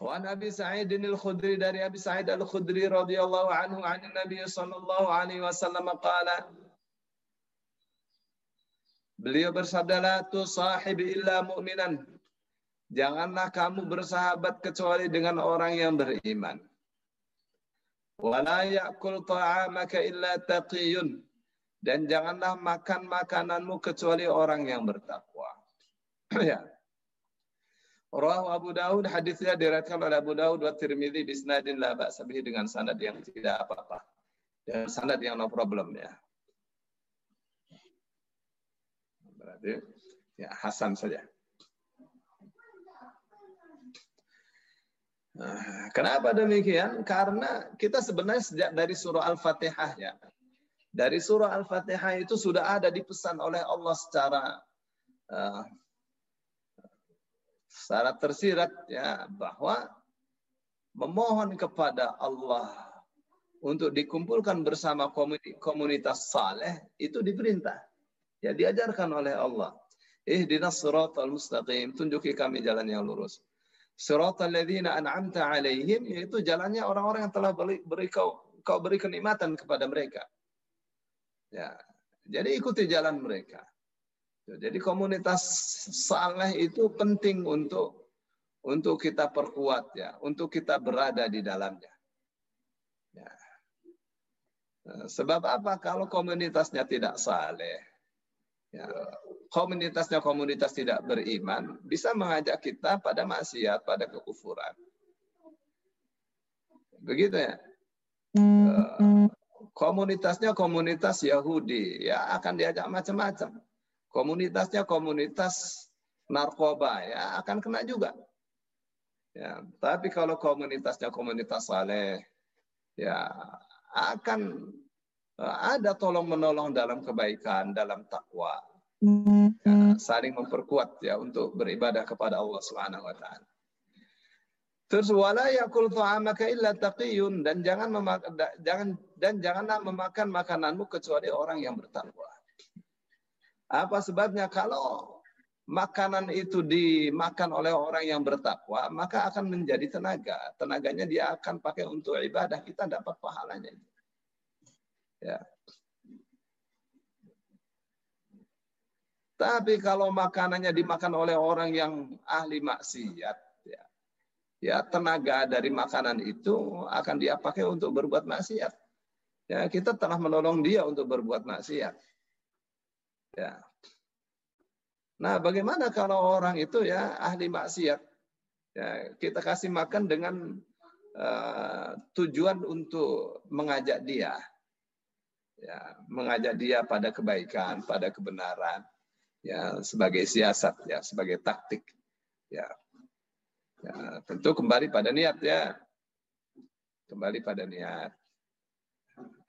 Wa an Abi Sa'id al-Khudri dari Abi Sa'id al-Khudri radhiyallahu anhu an Nabi sallallahu alaihi wasallam qala Beliau bersabda la sahib illa mu'minan. Janganlah kamu bersahabat kecuali dengan orang yang beriman. Wala ya'kul ta'amaka illa taqiyun. Dan janganlah makan makananmu kecuali orang yang bertakwa. ya. Rawahu Abu Daud hadisnya diriwayatkan oleh Abu Daud wa Tirmizi bisnadin la ba'sa dengan sanad yang tidak apa-apa. Dan sanad yang no problem ya. Berarti ya Hasan saja. Nah, kenapa demikian? Karena kita sebenarnya sejak dari surah Al-Fatihah ya. Dari surah Al-Fatihah itu sudah ada dipesan oleh Allah secara uh, secara tersirat ya bahwa memohon kepada Allah untuk dikumpulkan bersama komunitas saleh itu diperintah. Ya diajarkan oleh Allah. Ihdinas siratal mustaqim. Tunjuki kami jalan yang lurus. Siratal ladzina an'amta alaihim yaitu jalannya orang-orang yang telah beri, beri kau kau beri kenikmatan kepada mereka. Ya. Jadi ikuti jalan mereka. Jadi komunitas saleh itu penting untuk untuk kita perkuat ya, untuk kita berada di dalamnya. Ya. Sebab apa? Kalau komunitasnya tidak saleh, ya, komunitasnya komunitas tidak beriman, bisa mengajak kita pada maksiat, pada kekufuran. Begitu ya. Uh, komunitasnya komunitas Yahudi, ya akan diajak macam-macam. Komunitasnya komunitas narkoba, ya akan kena juga. Ya, tapi kalau komunitasnya komunitas saleh, ya akan ada tolong menolong dalam kebaikan, dalam takwa. Ya, saling memperkuat ya untuk beribadah kepada Allah Subhanahu wa taala. Terus wala yakul ta'amaka illa taqiyun dan jangan memakan jangan dan janganlah memakan makananmu kecuali orang yang bertakwa. Apa sebabnya kalau makanan itu dimakan oleh orang yang bertakwa, maka akan menjadi tenaga. Tenaganya dia akan pakai untuk ibadah, kita dapat pahalanya. Ya. Tapi kalau makanannya dimakan oleh orang yang ahli maksiat, ya, ya tenaga dari makanan itu akan dia pakai untuk berbuat maksiat. Ya, kita telah menolong dia untuk berbuat maksiat. Ya. Nah, bagaimana kalau orang itu ya ahli maksiat? Ya, kita kasih makan dengan uh, tujuan untuk mengajak dia ya, mengajak dia pada kebaikan, pada kebenaran, ya sebagai siasat, ya sebagai taktik, ya. ya tentu kembali pada niat ya, kembali pada niat.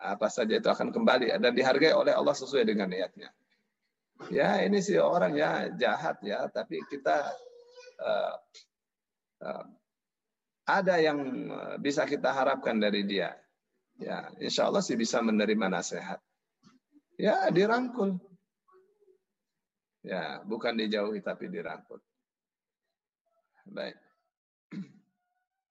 Apa saja itu akan kembali dan dihargai oleh Allah sesuai dengan niatnya. Ya ini sih orang ya jahat ya, tapi kita uh, uh, ada yang bisa kita harapkan dari dia Ya, insya Allah sih bisa menerima nasihat. Ya, dirangkul. Ya, bukan dijauhi tapi dirangkul. Baik.